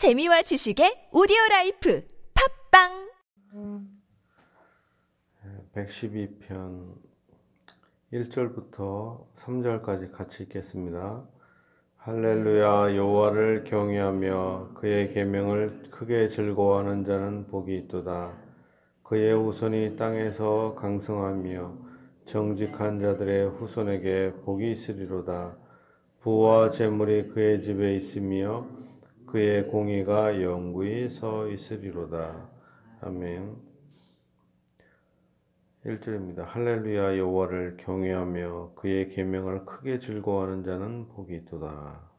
재미와 지식의 오디오 life 팟빵 112편 1절부터 3절까지 같이 읽겠습니다. 할렐루야 여호와를 경외하며 그의 계명을 크게 즐거워하는 자는 복이 있도다. 그의 후손이 땅에서 강성하며 정직한 자들의 후손에게 복이 있으리로다. 부와 재물이 그의 집에 있으며 그의 공의가 영구히 서 있으리로다. 아멘. 1절입니다. 할렐루야 여호와를 경외하며 그의 계명을 크게 즐거워하는 자는 복이 있도다.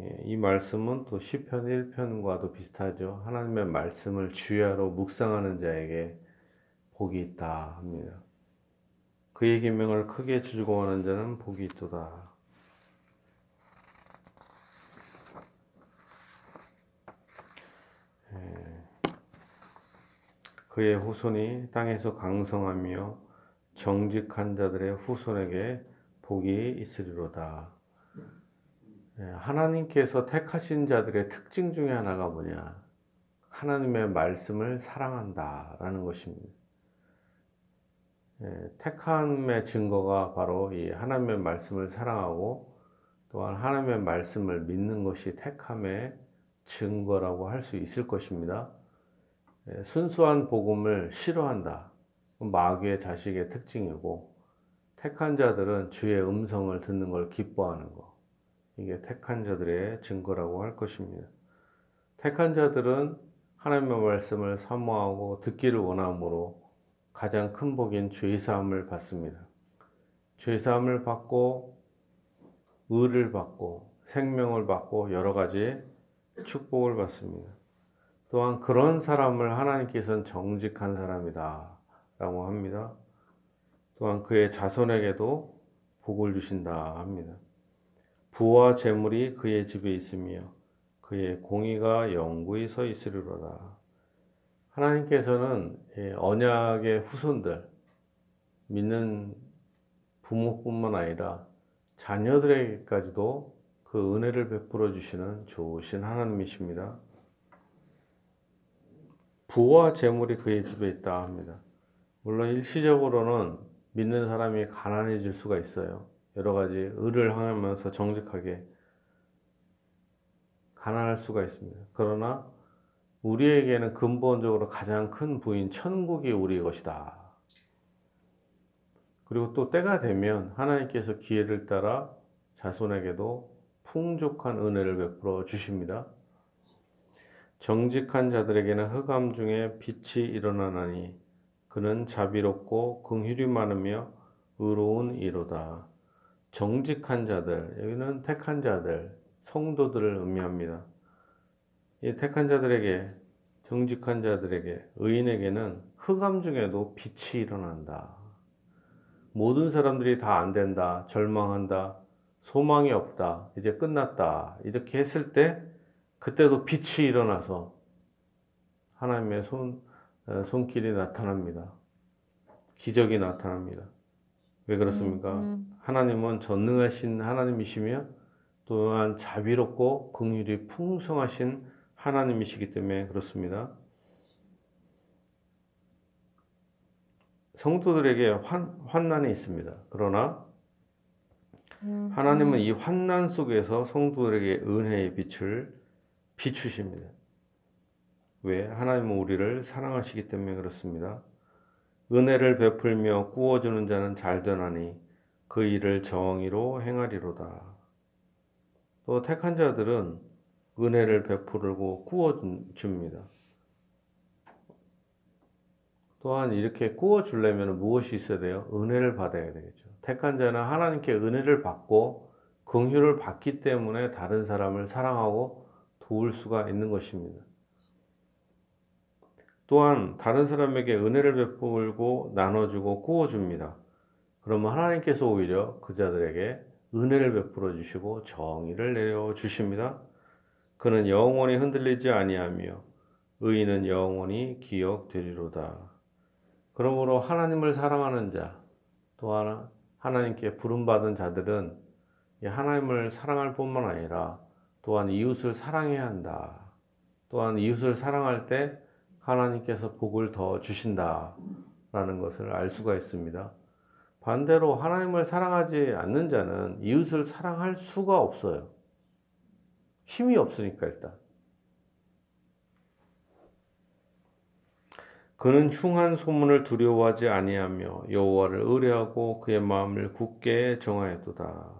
예, 이 말씀은 또 시편 1편과도 비슷하죠. 하나님의 말씀을 주야로 묵상하는 자에게 복이 있다 합니다. 그의 계명을 크게 즐거워하는 자는 복이 있도다. 그의 후손이 땅에서 강성하며 정직한 자들의 후손에게 복이 있으리로다. 예, 하나님께서 택하신 자들의 특징 중에 하나가 뭐냐? 하나님의 말씀을 사랑한다라는 것입니다. 예, 택함의 증거가 바로 이 하나님의 말씀을 사랑하고 또한 하나님의 말씀을 믿는 것이 택함의 증거라고 할 수 있을 것입니다. 예, 순수한 복음을 싫어한다. 마귀의 자식의 특징이고 택한 자들은 주의 음성을 듣는 걸 기뻐하는 것. 이게 택한 자들의 증거라고 할 것입니다. 택한 자들은 하나님의 말씀을 사모하고 듣기를 원함으로 가장 큰 복인 죄사함을 받습니다. 죄사함을 받고 의를 받고 생명을 받고 여러 가지 축복을 받습니다. 또한 그런 사람을 하나님께서는 정직한 사람이다 라고 합니다. 또한 그의 자손에게도 복을 주신다 합니다. 부와 재물이 그의 집에 있으며 그의 공의가 영구히 서 있으리로다. 하나님께서는 언약의 후손들, 믿는 부모뿐만 아니라 자녀들에게까지도 그 은혜를 베풀어 주시는 좋으신 하나님이십니다. 부와 재물이 그의 집에 있다 합니다. 물론 일시적으로는 믿는 사람이 가난해질 수가 있어요. 여러 가지 의를 하면서 정직하게 가난할 수가 있습니다. 그러나 우리에게는 근본적으로 가장 큰 부인 천국이 우리의 것이다. 그리고 또 때가 되면 하나님께서 기회를 따라 자손에게도 풍족한 은혜를 베풀어 주십니다. 정직한 자들에게는 흑암 중에 빛이 일어나나니 그는 자비롭고 긍휼이 많으며 의로운 이로다. 정직한 자들, 여기는 택한 자들, 성도들을 의미합니다. 이 택한 자들에게, 정직한 자들에게, 의인에게는 흑암 중에도 빛이 일어난다. 모든 사람들이 다 안 된다, 절망한다, 소망이 없다, 이제 끝났다, 이렇게 했을 때 그때도 빛이 일어나서 하나님의 손, 어, 손길이 나타납니다. 기적이 나타납니다. 왜 그렇습니까? 음, 음. 하나님은 전능하신 하나님이시며 또한 자비롭고 긍휼이 풍성하신 하나님이시기 때문에 그렇습니다. 성도들에게 환, 환난이 있습니다. 그러나 음, 하나님은 이 환난 속에서 성도들에게 은혜의 빛을 비추십니다. 왜? 하나님은 우리를 사랑하시기 때문에 그렇습니다. 은혜를 베풀며 구워주는 자는 잘되나니 그 일을 정의로 행하리로다. 또 택한 자들은 은혜를 베풀고 구워줍니다. 또한 이렇게 구워주려면 무엇이 있어야 돼요? 은혜를 받아야 되겠죠. 택한 자는 하나님께 은혜를 받고 긍휼을 받기 때문에 다른 사람을 사랑하고 도울 수가 있는 것입니다. 또한 다른 사람에게 은혜를 베풀고 나눠주고 구워줍니다. 그러면 하나님께서 오히려 그 자들에게 은혜를 베풀어 주시고 정의를 내려 주십니다. 그는 영원히 흔들리지 아니하며 의인은 영원히 기억되리로다. 그러므로 하나님을 사랑하는 자, 또한 하나님께 부름받은 자들은 하나님을 사랑할 뿐만 아니라 또한 이웃을 사랑해야 한다. 또한 이웃을 사랑할 때 하나님께서 복을 더 주신다 라는 것을 알 수가 있습니다. 반대로 하나님을 사랑하지 않는 자는 이웃을 사랑할 수가 없어요. 힘이 없으니까 일단. 그는 흉한 소문을 두려워하지 아니하며 여호와를 의뢰하고 그의 마음을 굳게 정하였도다.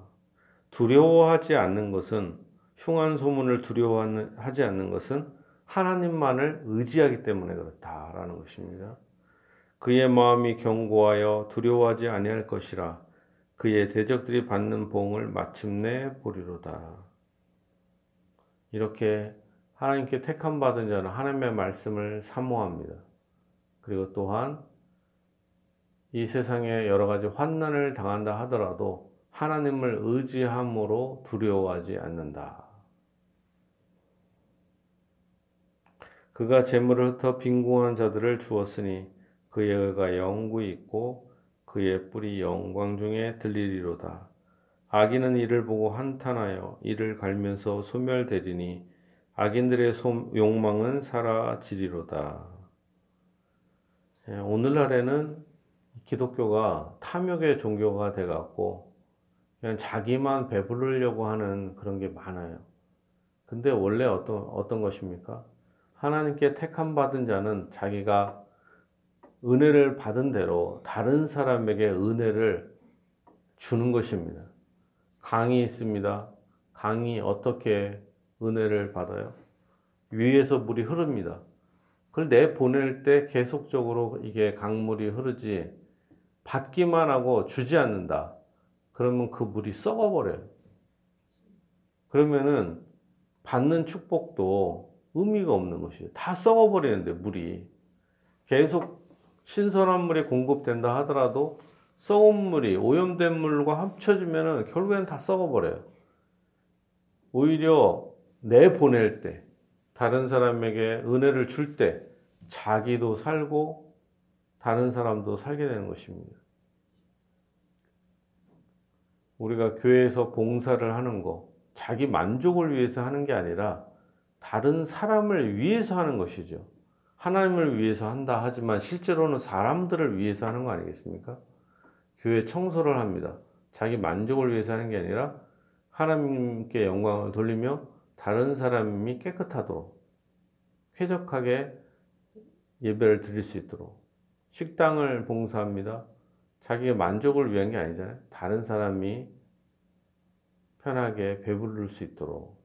두려워하지 않는 것은 흉한 소문을 두려워하지 않는 것은 하나님만을 의지하기 때문에 그렇다라는 것입니다. 그의 마음이 견고하여 두려워하지 아니할 것이라 그의 대적들이 받는 보응을 마침내 보리로다. 이렇게 하나님께 택함 받은 자는 하나님의 말씀을 사모합니다. 그리고 또한 이 세상에 여러 가지 환난을 당한다 하더라도 하나님을 의지함으로 두려워하지 않는다. 그가 재물을 흩어 빈궁한 자들을 주었으니 그의 의가 영구히 있고 그의 뿔이 영광 중에 들리리로다. 악인은 이를 보고 한탄하여 이를 갈면서 소멸되리니 악인들의 욕망은 사라지리로다. 예, 오늘날에는 기독교가 탐욕의 종교가 돼갖고 그냥 자기만 배부르려고 하는 그런 게 많아요. 근데 원래 어떤, 어떤 것입니까? 하나님께 택함 받은 자는 자기가 은혜를 받은 대로 다른 사람에게 은혜를 주는 것입니다. 강이 있습니다. 강이 어떻게 은혜를 받아요? 위에서 물이 흐릅니다. 그걸 내보낼 때 계속적으로 이게 강물이 흐르지 받기만 하고 주지 않는다. 그러면 그 물이 썩어버려요. 그러면은 받는 축복도 의미가 없는 것이에요. 다 썩어버리는데 물이 계속 신선한 물이 공급된다 하더라도 썩은 물이 오염된 물과 합쳐지면 결국에는 다 썩어버려요. 오히려 내 보낼 때, 다른 사람에게 은혜를 줄 때, 자기도 살고 다른 사람도 살게 되는 것입니다. 우리가 교회에서 봉사를 하는 거, 자기 만족을 위해서 하는 게 아니라 다른 사람을 위해서 하는 것이죠. 하나님을 위해서 한다 하지만 실제로는 사람들을 위해서 하는 거 아니겠습니까? 교회 청소를 합니다. 자기 만족을 위해서 하는 게 아니라 하나님께 영광을 돌리며 다른 사람이 깨끗하도록 쾌적하게 예배를 드릴 수 있도록 식당을 봉사합니다. 자기의 만족을 위한 게 아니잖아요. 다른 사람이 편하게 배부를 수 있도록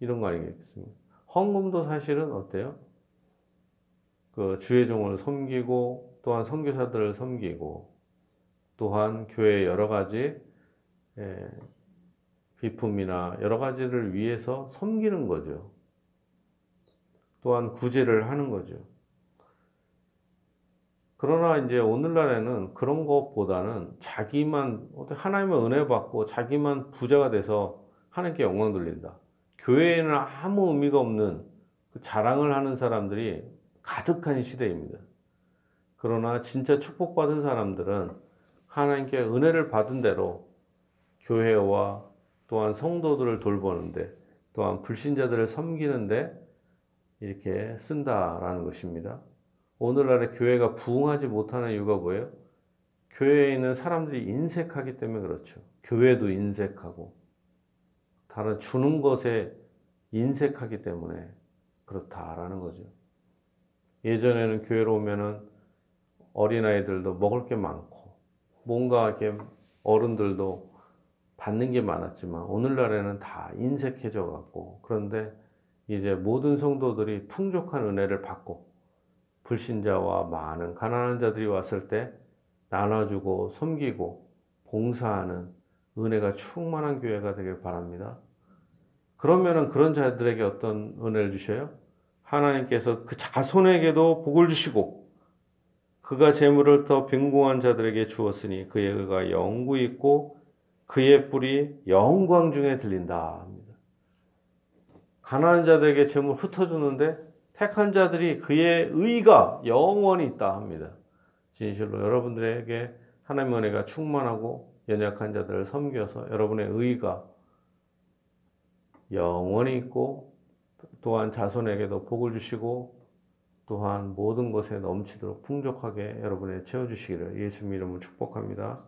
이런 거 아니겠습니까? 헌금도 사실은 어때요? 그 주의 종을 섬기고 또한 선교사들을 섬기고 또한 교회 여러 가지 예, 비품이나 여러 가지를 위해서 섬기는 거죠. 또한 구제를 하는 거죠. 그러나 이제 오늘날에는 그런 것보다는 자기만 하나님의 은혜 받고 자기만 부자가 돼서 하나님께 영광 돌린다. 교회에는 아무 의미가 없는 그 자랑을 하는 사람들이 가득한 시대입니다. 그러나 진짜 축복받은 사람들은 하나님께 은혜를 받은 대로 교회와 또한 성도들을 돌보는데 또한 불신자들을 섬기는데 이렇게 쓴다라는 것입니다. 오늘날의 교회가 부흥하지 못하는 이유가 뭐예요? 교회에 있는 사람들이 인색하기 때문에 그렇죠. 교회도 인색하고 다른 주는 것에 인색하기 때문에 그렇다라는 거죠. 예전에는 교회로 오면은 어린아이들도 먹을 게 많고 뭔가 이렇게 어른들도 받는 게 많았지만 오늘날에는 다 인색해져 갖고 그런데 이제 모든 성도들이 풍족한 은혜를 받고 불신자와 많은 가난한 자들이 왔을 때 나눠주고 섬기고 봉사하는 은혜가 충만한 교회가 되길 바랍니다. 그러면은 그런 자들에게 어떤 은혜를 주셔요? 하나님께서 그 자손에게도 복을 주시고 그가 재물을 더 빈궁한 자들에게 주었으니 그의 의가 영구 있고 그의 뿔이 영광 중에 들린다 합니다. 가난한 자들에게 재물 흩어주는데 택한 자들이 그의 의가 영원히 있다 합니다. 진실로 여러분들에게 하나님 은혜가 충만하고 연약한 자들을 섬겨서 여러분의 의가 영원히 있고 또한 자손에게도 복을 주시고 또한 모든 것에 넘치도록 풍족하게 여러분의 채워주시기를 예수님 이름으로 축복합니다.